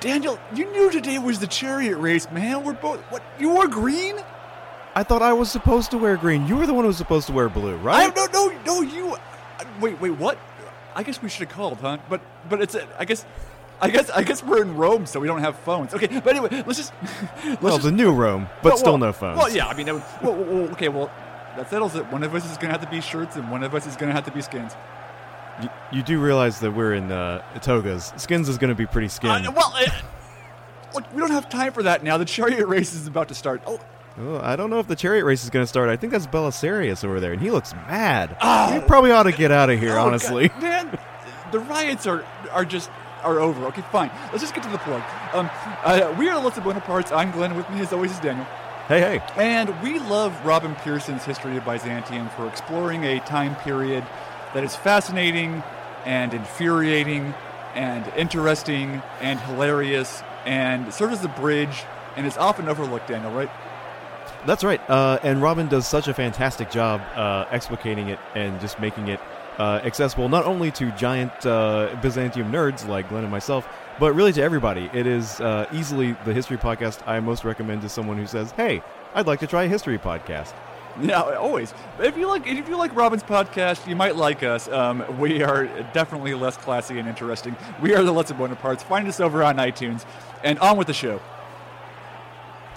Daniel, you knew today was the chariot race, man. We're both. What? You wore green? I thought I was supposed to wear green. You were the one who was supposed to wear blue, right? I no no no you. Uh, wait wait what? I guess we should have called, huh? But but it's a, I guess. I guess I guess we're in Rome, so we don't have phones. Okay, but anyway, let's just let's well, just, the new Rome, but well, still no phones. Well, yeah, I mean, that would, well, well, okay, well, that settles it. One of us is gonna have to be shirts, and one of us is gonna have to be skins. You, you do realize that we're in uh, togas. Skins is going to be pretty skin. Uh, well, uh, look, we don't have time for that now. The chariot race is about to start. Oh, Oh, I don't know if the chariot race is going to start. I think that's Belisarius over there, and he looks mad. Ah. we probably ought to get out of here, Oh, honestly. God, man, the riots are are just are over. Okay, fine. Let's just get to the plug. Um, uh, we are the Let's Bonapartes. I'm Glenn. With me, as always, is Daniel. Hey, hey. And we love Robin Pierson's History of Byzantium for exploring a time period that is fascinating and infuriating and interesting and hilarious and serves as a bridge and is often overlooked, Daniel, right? That's right. Uh, and Robin does such a fantastic job uh, explicating it and just making it uh, accessible not only to giant uh, Byzantium nerds like Glenn and myself, but really to everybody. It is uh, easily the history podcast I most recommend to someone who says, "Hey, I'd like to try a history podcast." Yeah, always. If you like, if you like Robin's podcast, you might like us. Um, we are definitely less classy and interesting. We are the Let's Bonapartes. Find us over on iTunes, and on with the show.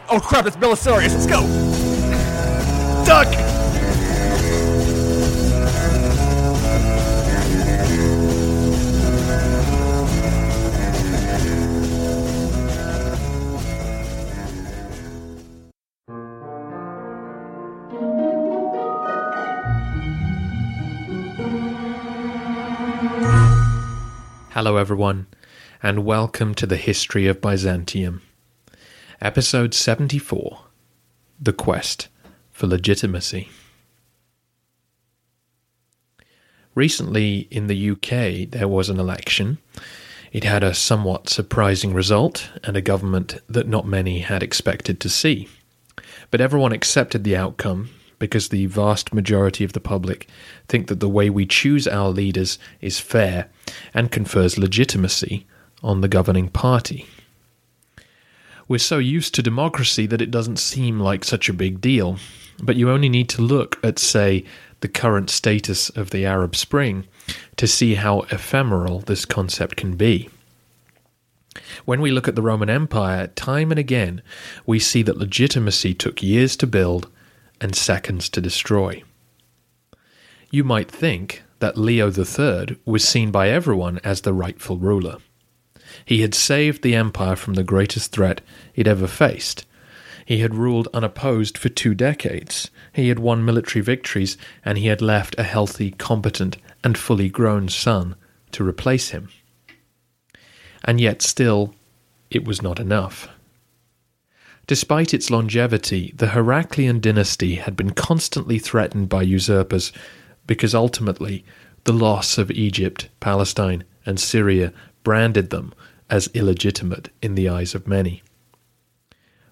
Oh crap! It's Belisarius. Let's go. Duck. Hello, everyone, and welcome to the History of Byzantium. Episode 74 The Quest for Legitimacy. Recently in the UK, there was an election. It had a somewhat surprising result and a government that not many had expected to see. But everyone accepted the outcome because the vast majority of the public think that the way we choose our leaders is fair and confers legitimacy on the governing party. We're so used to democracy that it doesn't seem like such a big deal, but you only need to look at, say, the current status of the Arab Spring to see how ephemeral this concept can be. When we look at the Roman Empire, time and again, we see that legitimacy took years to build and seconds to destroy. You might think that Leo III was seen by everyone as the rightful ruler. He had saved the empire from the greatest threat it ever faced. He had ruled unopposed for two decades. He had won military victories, and he had left a healthy, competent, and fully grown son to replace him. And yet, still, it was not enough. Despite its longevity, the Heraclean dynasty had been constantly threatened by usurpers because ultimately the loss of Egypt, Palestine, and Syria branded them as illegitimate in the eyes of many.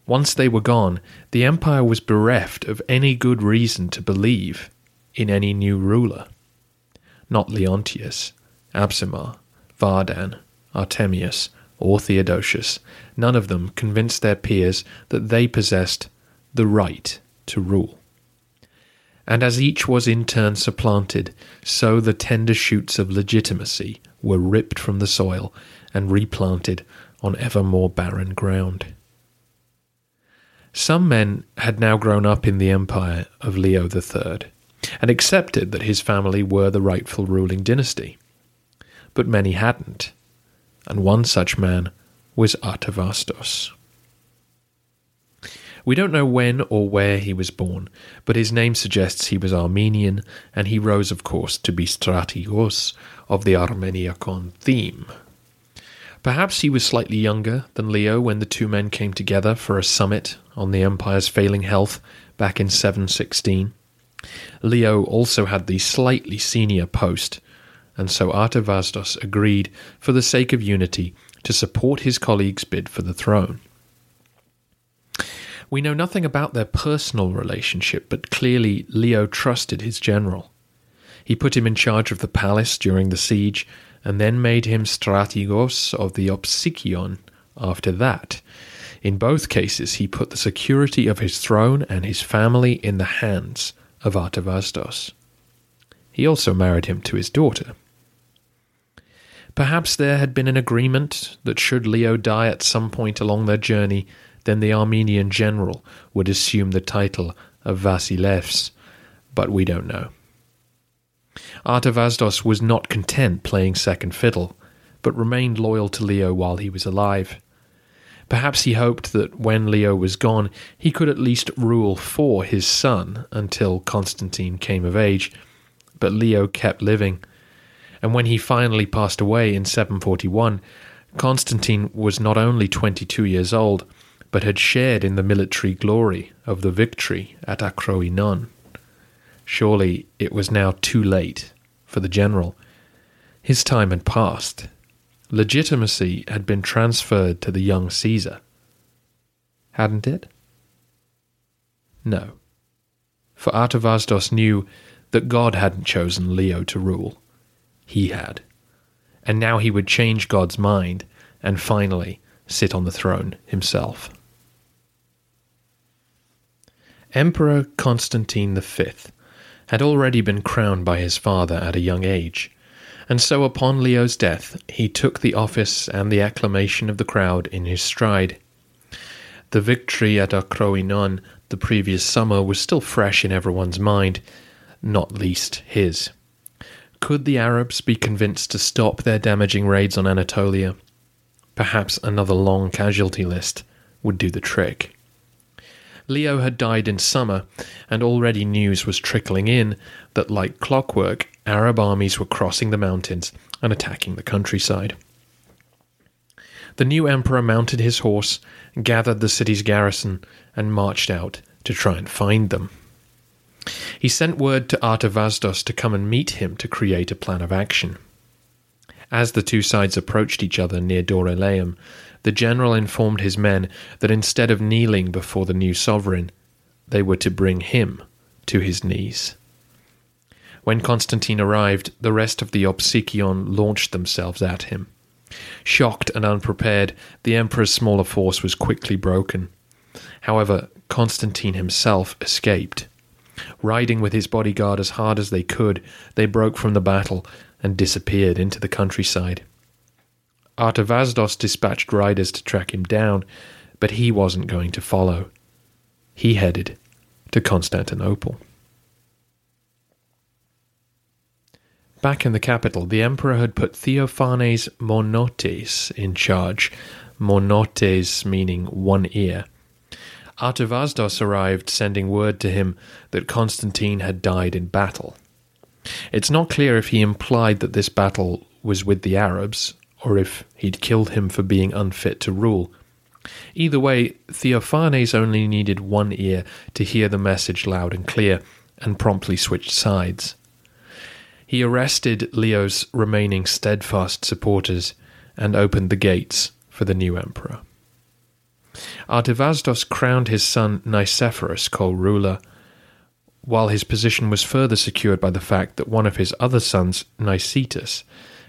Once they were gone, the empire was bereft of any good reason to believe in any new ruler. Not Leontius, Apsimar, Vardan, Artemius, or Theodosius, none of them convinced their peers that they possessed the right to rule. And as each was in turn supplanted, so the tender shoots of legitimacy were ripped from the soil and replanted on ever more barren ground. Some men had now grown up in the empire of Leo III and accepted that his family were the rightful ruling dynasty. But many hadn't, and one such man was Artavasdos. We don't know when or where he was born, but his name suggests he was Armenian, and he rose, of course, to be Strategos of the Armeniakon theme. Perhaps he was slightly younger than Leo when the two men came together for a summit on the empire's failing health back in 716. Leo also had the slightly senior post, and so Artavasdos agreed, for the sake of unity, to support his colleague's bid for the throne. We know nothing about their personal relationship, but clearly Leo trusted his general. He put him in charge of the palace during the siege, and then made him strategos of the Opsikion after that. In both cases, he put the security of his throne and his family in the hands of Artavasdos. He also married him to his daughter. Perhaps there had been an agreement that should Leo die at some point along their journey, then the Armenian general would assume the title of Vasilevs, but we don't know. Artavasdos was not content playing second fiddle, but remained loyal to Leo while he was alive. Perhaps he hoped that when Leo was gone, he could at least rule for his son until Constantine came of age. But Leo kept living, and when he finally passed away in 741, Constantine was not only 22 years old, but had shared in the military glory of the victory at Acroinon. Surely it was now too late for the general. His time had passed. Legitimacy had been transferred to the young Caesar. Hadn't it? No. For Artavasdos knew that God hadn't chosen Leo to rule. He had. And now he would change God's mind and finally sit on the throne himself. Emperor Constantine V had already been crowned by his father at a young age, and so upon Leo's death he took the office and the acclamation of the crowd in his stride. The victory at Acroinon the previous summer was still fresh in everyone's mind, not least his. Could the Arabs be convinced to stop their damaging raids on Anatolia? Perhaps another long casualty list would do the trick. Leo had died in summer, and already news was trickling in that, like clockwork, Arab armies were crossing the mountains and attacking the countryside. The new emperor mounted his horse, gathered the city's garrison, and marched out to try and find them. He sent word to Artavasdos to come and meet him to create a plan of action. As the two sides approached each other near Dorylaeum, the general informed his men that instead of kneeling before the new sovereign, they were to bring him to his knees. When Constantine arrived, the rest of the Opsikion launched themselves at him. Shocked and unprepared, the emperor's smaller force was quickly broken. However, Constantine himself escaped. Riding with his bodyguard as hard as they could, they broke from the battle and disappeared into the countryside. Artavasdos dispatched riders to track him down, but he wasn't going to follow. He headed to Constantinople. Back in the capital, the emperor had put Theophanes Monotes in charge, Monotes meaning one ear. Artavasdos arrived, sending word to him that Constantine had died in battle. It's not clear if he implied that this battle was with the Arabs or if he'd killed him for being unfit to rule. Either way, Theophanes only needed one ear to hear the message loud and clear, and promptly switched sides. He arrested Leo's remaining steadfast supporters and opened the gates for the new emperor. Artavasdos crowned his son Nicephorus co-ruler, while his position was further secured by the fact that one of his other sons, Nicetas,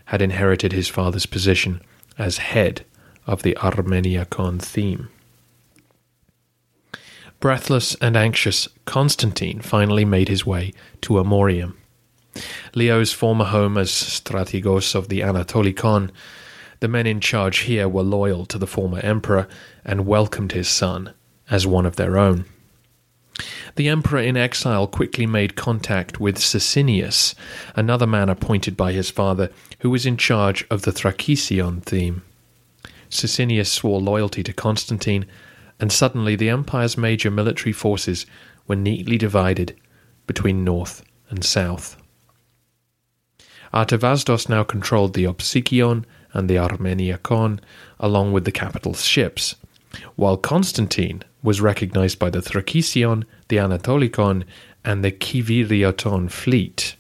had inherited his father's position as head of the Armeniakon theme. Breathless and anxious, Constantine finally made his way to Amorium. Leo's former home as strategos of the Anatolikon, the men in charge here were loyal to the former emperor and welcomed his son as one of their own. The emperor in exile quickly made contact with Sicinius, another man appointed by his father, who was in charge of the Thrakision theme. Sicinius swore loyalty to Constantine, and suddenly the empire's major military forces were neatly divided between north and south. Artavasdos now controlled the Opsikion and the Armeniakon, along with the capital's ships, while Constantine was recognized by the Thrakision, the Anatolikon, and the Kivirioton fleet.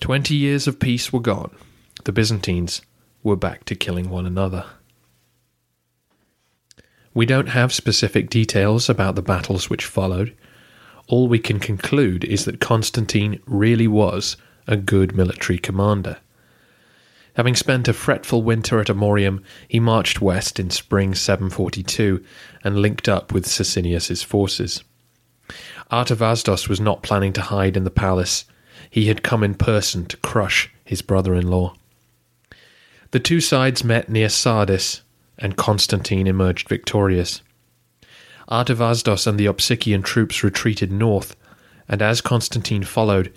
Twenty years of peace were gone. The Byzantines were back to killing one another. We don't have specific details about the battles which followed. All we can conclude is that Constantine really was a good military commander. Having spent a fretful winter at Amorium, he marched west in spring 742 and linked up with Sicinius's forces. Artavasdos was not planning to hide in the palace. He had come in person to crush his brother in law. The two sides met near Sardis, and Constantine emerged victorious. Artavasdos and the Opsikian troops retreated north, and as Constantine followed,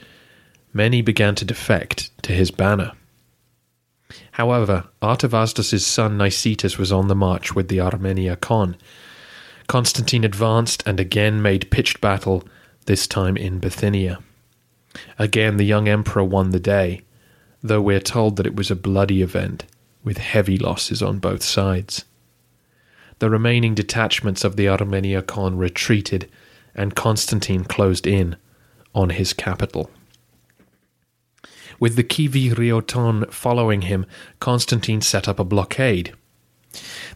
many began to defect to his banner. However, Artavasdos's son Nicetas was on the march with the Armeniakon. Constantine advanced and again made pitched battle, this time in Bithynia. Again, the young emperor won the day, though we're told that it was a bloody event, with heavy losses on both sides. The remaining detachments of the Armeniakon retreated, and Constantine closed in on his capital. With the Kivirioton following him, Constantine set up a blockade.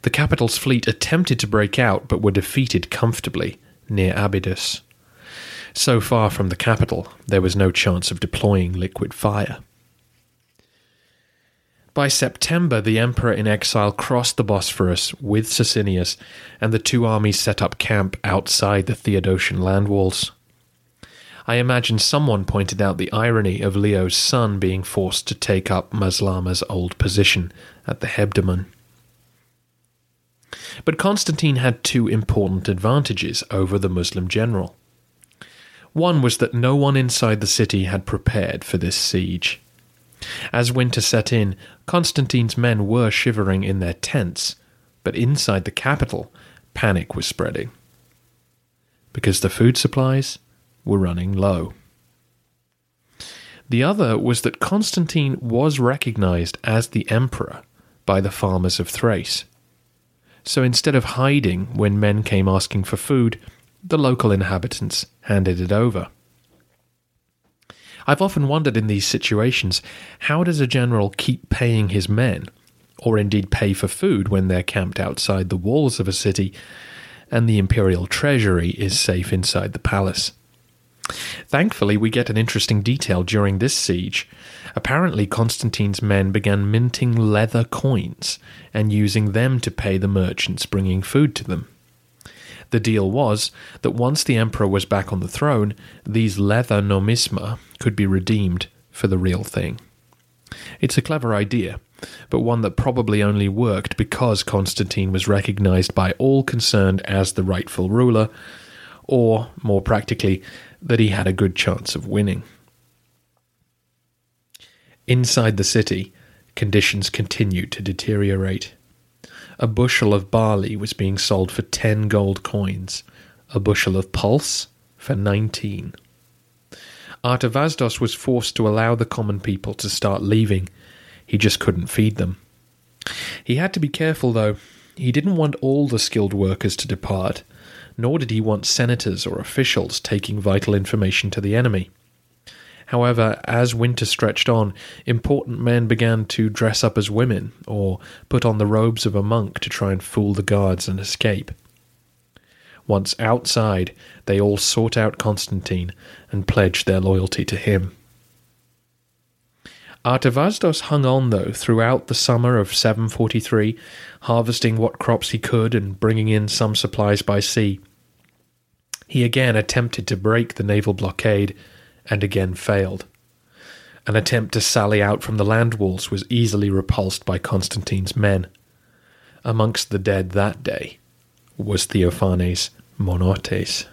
The capital's fleet attempted to break out but were defeated comfortably near Abydos. So far from the capital, there was no chance of deploying liquid fire. By September, the emperor in exile crossed the Bosphorus with Sicinius, and the two armies set up camp outside the Theodosian land walls. I imagine someone pointed out the irony of Leo's son being forced to take up Maslama's old position at the Hebdomon. But Constantine had two important advantages over the Muslim general. One was that no one inside the city had prepared for this siege. As winter set in, Constantine's men were shivering in their tents, but inside the capital, panic was spreading. Because the food supplies were running low. The other was that Constantine was recognized as the emperor by the farmers of Thrace. So instead of hiding when men came asking for food, the local inhabitants handed it over. I've often wondered in these situations how does a general keep paying his men, or indeed pay for food when they're camped outside the walls of a city and the imperial treasury is safe inside the palace? Thankfully, we get an interesting detail during this siege. Apparently, Constantine's men began minting leather coins and using them to pay the merchants bringing food to them. The deal was that once the emperor was back on the throne, these leather nomisma could be redeemed for the real thing. It's a clever idea, but one that probably only worked because Constantine was recognized by all concerned as the rightful ruler, or, more practically, that he had a good chance of winning. Inside the city, conditions continued to deteriorate. A bushel of barley was being sold for 10 gold coins, a bushel of pulse for 19. Artavasdos was forced to allow the common people to start leaving. He just couldn't feed them. He had to be careful, though. He didn't want all the skilled workers to depart, nor did he want senators or officials taking vital information to the enemy. However, as winter stretched on, important men began to dress up as women or put on the robes of a monk to try and fool the guards and escape. Once outside, they all sought out Constantine and pledged their loyalty to him. Artavasdos hung on, though, throughout the summer of 743, harvesting what crops he could and bringing in some supplies by sea. He again attempted to break the naval blockade and again failed. An attempt to sally out from the land walls was easily repulsed by Constantine's men. Amongst the dead that day was Theophanes Monotes.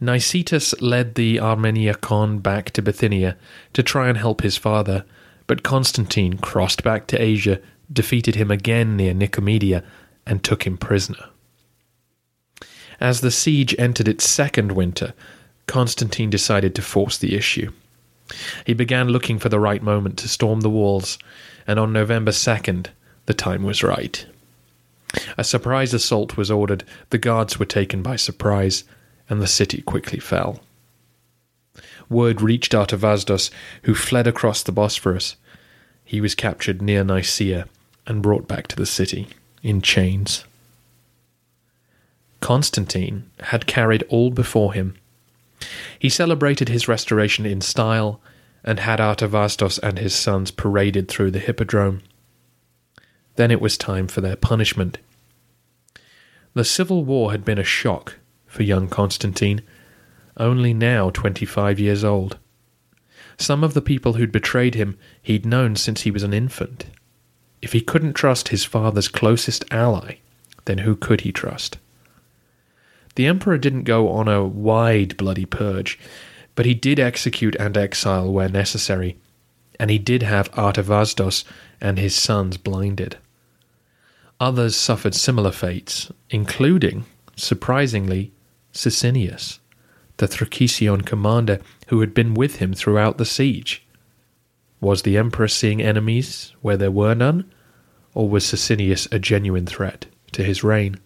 Nicetas led the Armeniakon back to Bithynia to try and help his father, but Constantine crossed back to Asia, defeated him again near Nicomedia, and took him prisoner. As the siege entered its second winter, Constantine decided to force the issue. He began looking for the right moment to storm the walls, and on November 2nd, the time was right. A surprise assault was ordered, the guards were taken by surprise, and the city quickly fell. Word reached Artavasdos, who fled across the Bosphorus. He was captured near Nicaea and brought back to the city in chains. Constantine had carried all before him. He celebrated his restoration in style and had Artavasdos and his sons paraded through the hippodrome. Then it was time for their punishment. The civil war had been a shock for young Constantine, only now twenty five years old. Some of the people who'd betrayed him he'd known since he was an infant. If he couldn't trust his father's closest ally, then who could he trust? The emperor didn't go on a wide bloody purge, but he did execute and exile where necessary, and he did have Artavasdos and his sons blinded. Others suffered similar fates, including, surprisingly, Sicinius, the Thracian commander who had been with him throughout the siege. Was the emperor seeing enemies where there were none, or was Sicinius a genuine threat to his reign?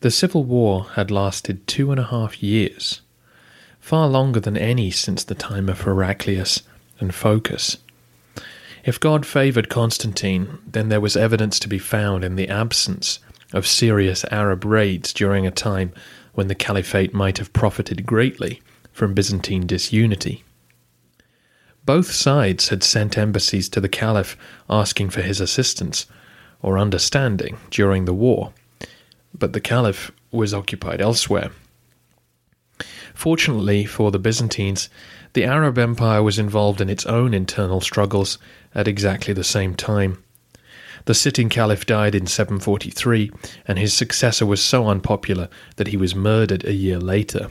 The civil war had lasted two and a half years, far longer than any since the time of Heraclius and Phocas. If God favoured Constantine, then there was evidence to be found in the absence of serious Arab raids during a time when the Caliphate might have profited greatly from Byzantine disunity. Both sides had sent embassies to the Caliph asking for his assistance or understanding during the war, but the Caliph was occupied elsewhere. Fortunately for the Byzantines, the Arab Empire was involved in its own internal struggles at exactly the same time. The sitting caliph died in 743, and his successor was so unpopular that he was murdered a year later.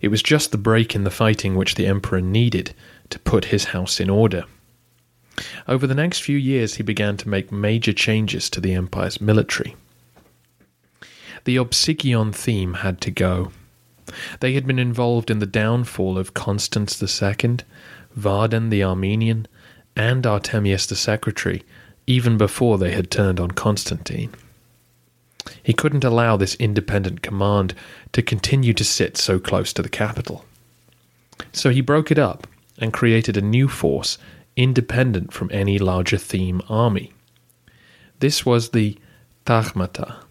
It was just the break in the fighting which the emperor needed to put his house in order. Over the next few years, he began to make major changes to the empire's military. The Opsikion theme had to go. They had been involved in the downfall of Constans II, Vardan the Armenian, and Artemius the Secretary, even before they had turned on Constantine. He couldn't allow this independent command to continue to sit so close to the capital. So he broke it up and created a new force independent from any larger theme army. This was the Tagmata,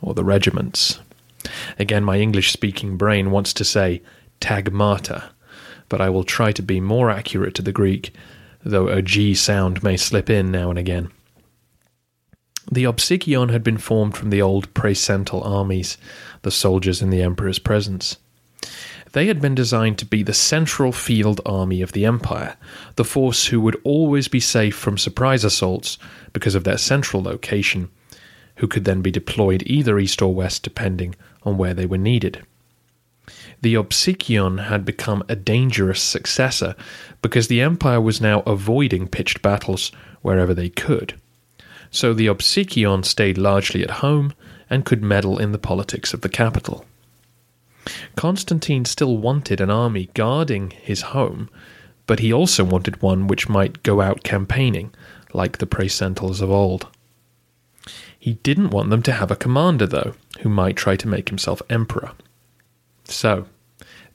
or the regiments. Again, my English speaking brain wants to say Tagmata, but I will try to be more accurate to the Greek though a G sound may slip in now and again. The Opsikion had been formed from the old praesental armies, the soldiers in the emperor's presence. They had been designed to be the central field army of the empire, the force who would always be safe from surprise assaults because of their central location, who could then be deployed either east or west depending on where they were needed the Opsikion had become a dangerous successor because the empire was now avoiding pitched battles wherever they could. So the Opsikion stayed largely at home and could meddle in the politics of the capital. Constantine still wanted an army guarding his home, but he also wanted one which might go out campaigning, like the praesentals of old. He didn't want them to have a commander, though, who might try to make himself emperor. So,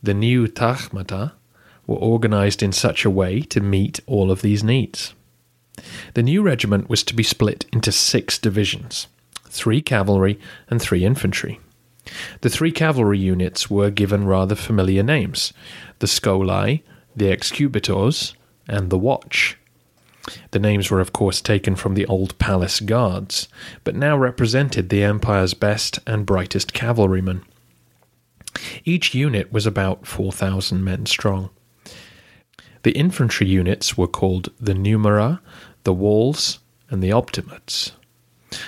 the new Tagmata were organized in such a way to meet all of these needs. The new regiment was to be split into six divisions three cavalry and three infantry. The three cavalry units were given rather familiar names the Scholai, the Excubitors, and the Watch. The names were, of course, taken from the old palace guards, but now represented the Empire's best and brightest cavalrymen. Each unit was about 4,000 men strong. The infantry units were called the Numera, the Walls, and the Optimates.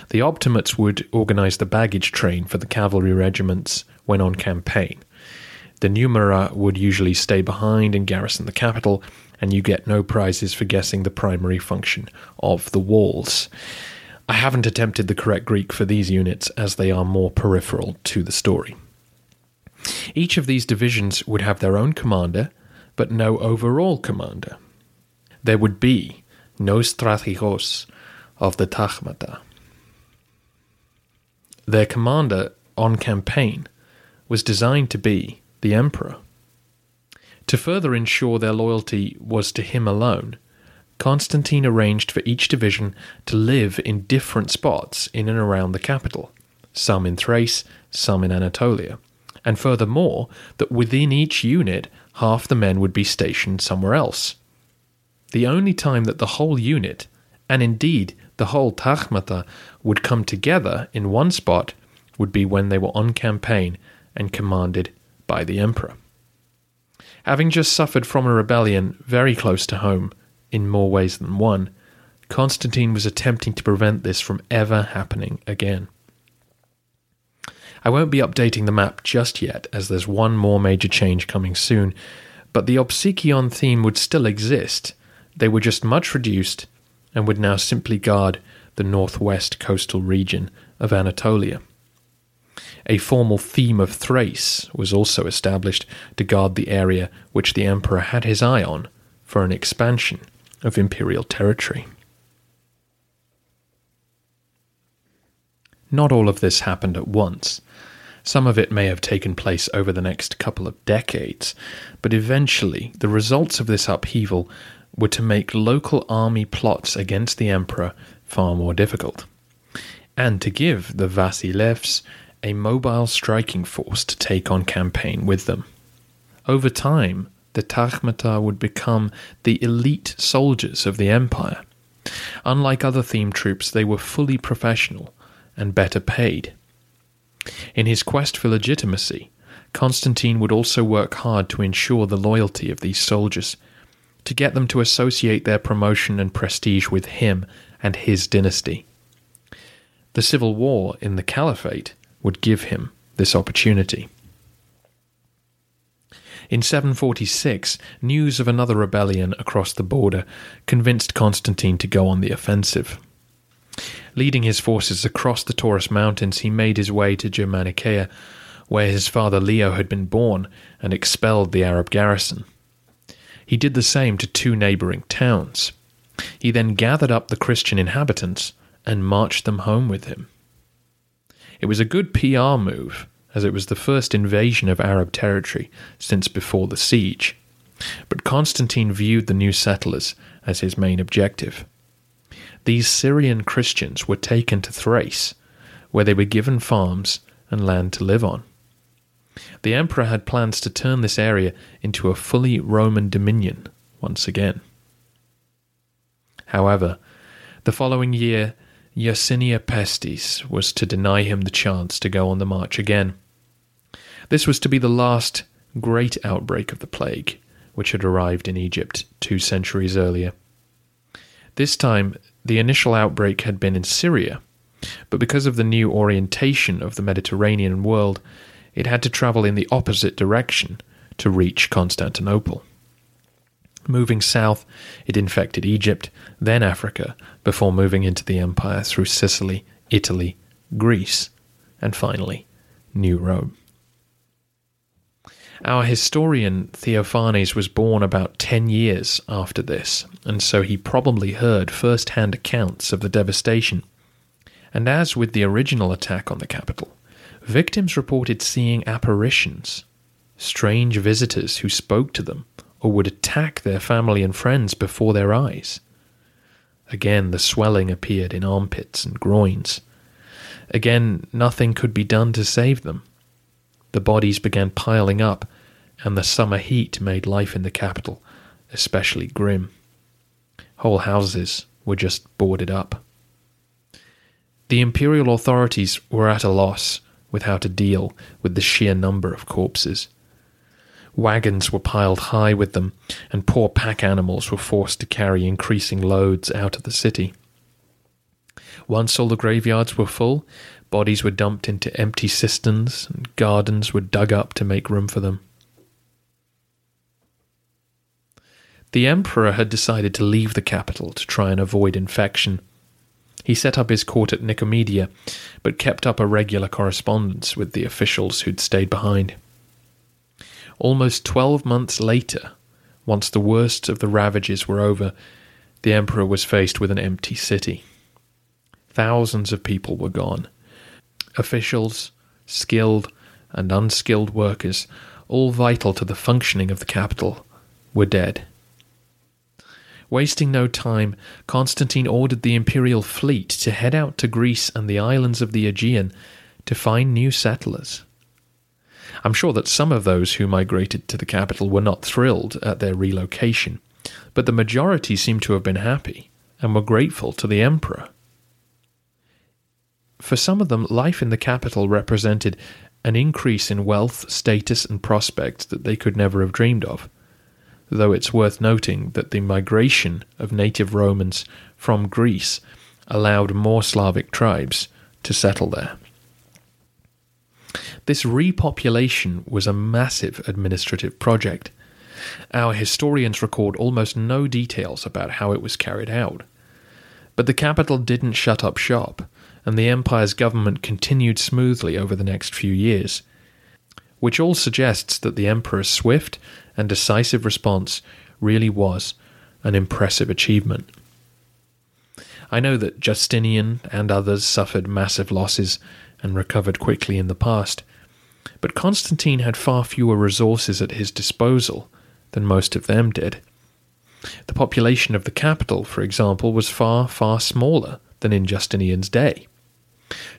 The Optimates would organize the baggage train for the cavalry regiments when on campaign. The Numera would usually stay behind and garrison the capital, and you get no prizes for guessing the primary function of the walls. I haven't attempted the correct Greek for these units as they are more peripheral to the story. Each of these divisions would have their own commander, but no overall commander. There would be no strategos of the Tachmata. Their commander on campaign was designed to be the emperor. To further ensure their loyalty was to him alone, Constantine arranged for each division to live in different spots in and around the capital, some in Thrace, some in Anatolia, and furthermore, that within each unit, half the men would be stationed somewhere else. The only time that the whole unit, and indeed the whole Tachmata, would come together in one spot would be when they were on campaign and commanded by the emperor. Having just suffered from a rebellion very close to home, in more ways than one, Constantine was attempting to prevent this from ever happening again. I won't be updating the map just yet, as there's one more major change coming soon, but the Opsikion theme would still exist. They were just much reduced and would now simply guard the northwest coastal region of Anatolia. A formal theme of Thrace was also established to guard the area which the emperor had his eye on for an expansion of imperial territory. Not all of this happened at once. Some of it may have taken place over the next couple of decades, but eventually the results of this upheaval were to make local army plots against the emperor far more difficult, and to give the Vasilevs a mobile striking force to take on campaign with them. Over time, the Tachmata would become the elite soldiers of the empire. Unlike other theme troops, they were fully professional and better paid. In his quest for legitimacy, Constantine would also work hard to ensure the loyalty of these soldiers, to get them to associate their promotion and prestige with him and his dynasty. The civil war in the Caliphate would give him this opportunity. In 746, news of another rebellion across the border convinced Constantine to go on the offensive. Leading his forces across the Taurus Mountains, he made his way to Germanicaea, where his father Leo had been born, and expelled the Arab garrison. He did the same to two neighboring towns. He then gathered up the Christian inhabitants and marched them home with him. It was a good PR move, as it was the first invasion of Arab territory since before the siege. But Constantine viewed the new settlers as his main objective these Syrian Christians were taken to Thrace, where they were given farms and land to live on. The emperor had plans to turn this area into a fully Roman dominion once again. However, the following year, Yersinia Pestis was to deny him the chance to go on the march again. This was to be the last great outbreak of the plague, which had arrived in Egypt two centuries earlier. This time, the initial outbreak had been in Syria, but because of the new orientation of the Mediterranean world, it had to travel in the opposite direction to reach Constantinople. Moving south, it infected Egypt, then Africa, before moving into the empire through Sicily, Italy, Greece, and finally, New Rome. Our historian Theophanes was born about 10 years after this, and so he probably heard first hand accounts of the devastation. And as with the original attack on the capital, victims reported seeing apparitions, strange visitors who spoke to them or would attack their family and friends before their eyes. Again, the swelling appeared in armpits and groins. Again, nothing could be done to save them the bodies began piling up, and the summer heat made life in the capital especially grim. Whole houses were just boarded up. The imperial authorities were at a loss with how to deal with the sheer number of corpses. Wagons were piled high with them, and poor pack animals were forced to carry increasing loads out of the city. Once all the graveyards were full, bodies were dumped into empty cisterns, and gardens were dug up to make room for them. The emperor had decided to leave the capital to try and avoid infection. He set up his court at Nicomedia, but kept up a regular correspondence with the officials who'd stayed behind. Almost twelve months later, once the worst of the ravages were over, the emperor was faced with an empty city. Thousands of people were gone. Officials, skilled and unskilled workers, all vital to the functioning of the capital, were dead. Wasting no time, Constantine ordered the imperial fleet to head out to Greece and the islands of the Aegean to find new settlers. I'm sure that some of those who migrated to the capital were not thrilled at their relocation, but the majority seemed to have been happy and were grateful to the emperor. For some of them, life in the capital represented an increase in wealth, status, and prospects that they could never have dreamed of though it's worth noting that the migration of native Romans from Greece allowed more Slavic tribes to settle there. This repopulation was a massive administrative project. Our historians record almost no details about how it was carried out. But the capital didn't shut up shop, and the empire's government continued smoothly over the next few years, which all suggests that the emperor's swift and decisive response really was an impressive achievement. I know that Justinian and others suffered massive losses and recovered quickly in the past, but Constantine had far fewer resources at his disposal than most of them did. The population of the capital, for example, was far, far smaller than in Justinian's day.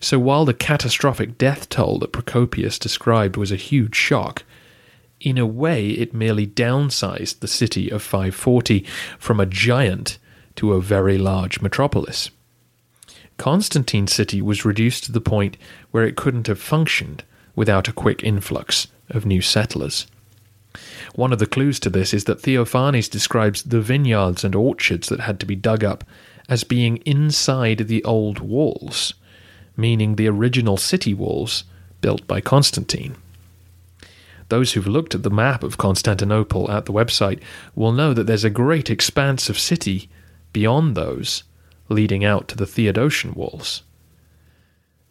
So while the catastrophic death toll that Procopius described was a huge shock, in a way, it merely downsized the city of 540 from a giant to a very large metropolis. Constantine's City was reduced to the point where it couldn't have functioned without a quick influx of new settlers. One of the clues to this is that Theophanes describes the vineyards and orchards that had to be dug up as being inside the old walls, meaning the original city walls built by Constantine. Those who've looked at the map of Constantinople at the website will know that there's a great expanse of city beyond those leading out to the Theodosian walls.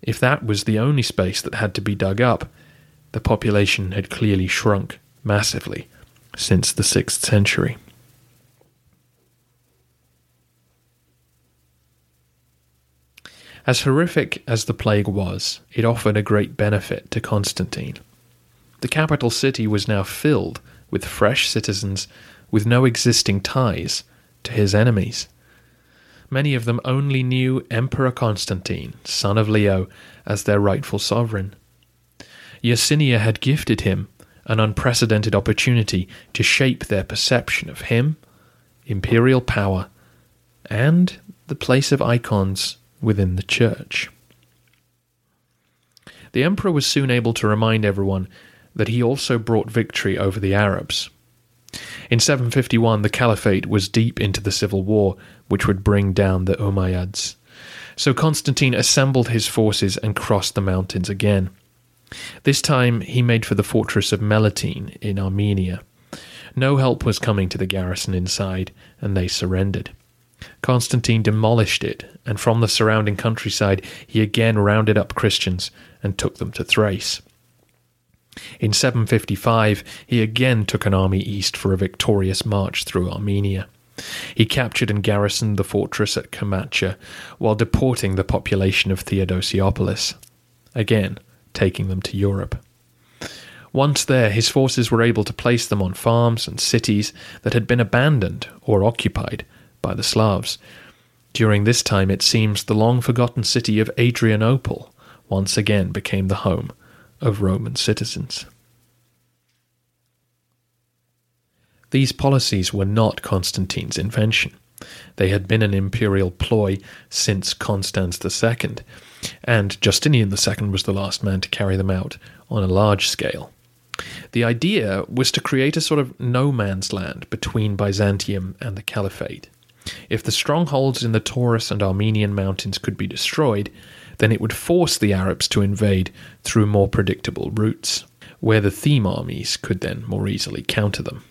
If that was the only space that had to be dug up, the population had clearly shrunk massively since the 6th century. As horrific as the plague was, it offered a great benefit to Constantine. The capital city was now filled with fresh citizens with no existing ties to his enemies. Many of them only knew Emperor Constantine, son of Leo, as their rightful sovereign. Yersinia had gifted him an unprecedented opportunity to shape their perception of him, imperial power, and the place of icons within the church. The emperor was soon able to remind everyone that he also brought victory over the Arabs. In 751, the Caliphate was deep into the civil war, which would bring down the Umayyads. So Constantine assembled his forces and crossed the mountains again. This time he made for the fortress of Melitene in Armenia. No help was coming to the garrison inside, and they surrendered. Constantine demolished it, and from the surrounding countryside he again rounded up Christians and took them to Thrace. In 755, he again took an army east for a victorious march through Armenia. He captured and garrisoned the fortress at Kamacha while deporting the population of Theodosiopolis, again taking them to Europe. Once there, his forces were able to place them on farms and cities that had been abandoned or occupied by the Slavs. During this time, it seems the long forgotten city of Adrianople once again became the home of Roman citizens. These policies were not Constantine's invention. They had been an imperial ploy since Constans II, and Justinian II was the last man to carry them out on a large scale. The idea was to create a sort of no man's land between Byzantium and the Caliphate. If the strongholds in the Taurus and Armenian mountains could be destroyed, then it would force the Arabs to invade through more predictable routes, where the theme armies could then more easily counter them.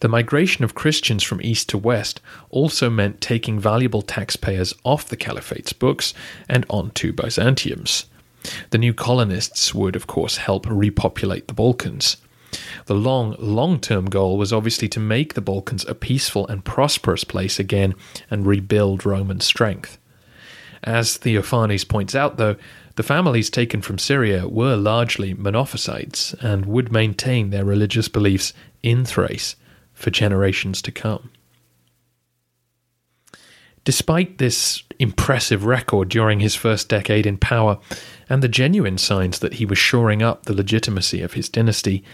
The migration of Christians from east to west also meant taking valuable taxpayers off the Caliphate's books and onto Byzantium's. The new colonists would, of course, help repopulate the Balkans. The long, long term goal was obviously to make the Balkans a peaceful and prosperous place again and rebuild Roman strength. As Theophanes points out, though, the families taken from Syria were largely Monophysites and would maintain their religious beliefs in Thrace for generations to come. Despite this impressive record during his first decade in power and the genuine signs that he was shoring up the legitimacy of his dynasty,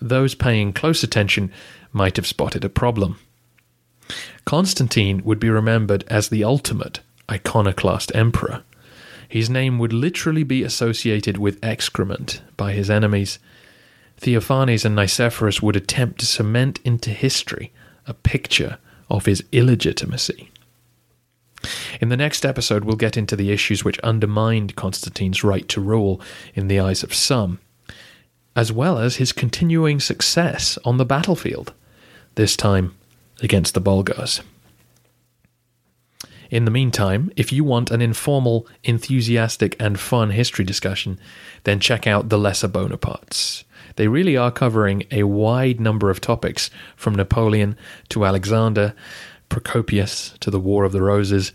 those paying close attention might have spotted a problem. Constantine would be remembered as the ultimate iconoclast emperor. His name would literally be associated with excrement by his enemies, Theophanes and Nicephorus would attempt to cement into history a picture of his illegitimacy. In the next episode, we'll get into the issues which undermined Constantine's right to rule in the eyes of some, as well as his continuing success on the battlefield, this time against the Bulgars. In the meantime, if you want an informal, enthusiastic, and fun history discussion, then check out The Lesser Bonapartes. They really are covering a wide number of topics from Napoleon to Alexander, Procopius to the War of the Roses.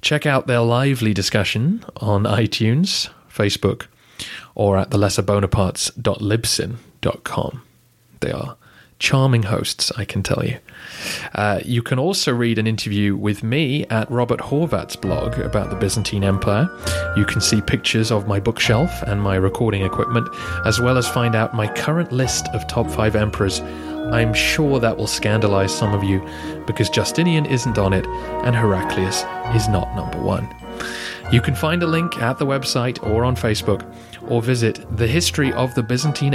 Check out their lively discussion on iTunes, Facebook, or at thelesserbonapartes.libsyn.com. They are charming hosts, I can tell you. Uh, you can also read an interview with me at Robert Horvat's blog about the Byzantine Empire. You can see pictures of my bookshelf and my recording equipment, as well as find out my current list of top five emperors. I'm sure that will scandalize some of you because Justinian isn't on it and Heraclius is not number one. You can find a link at the website or on Facebook, or visit thehistoryofthebyzantine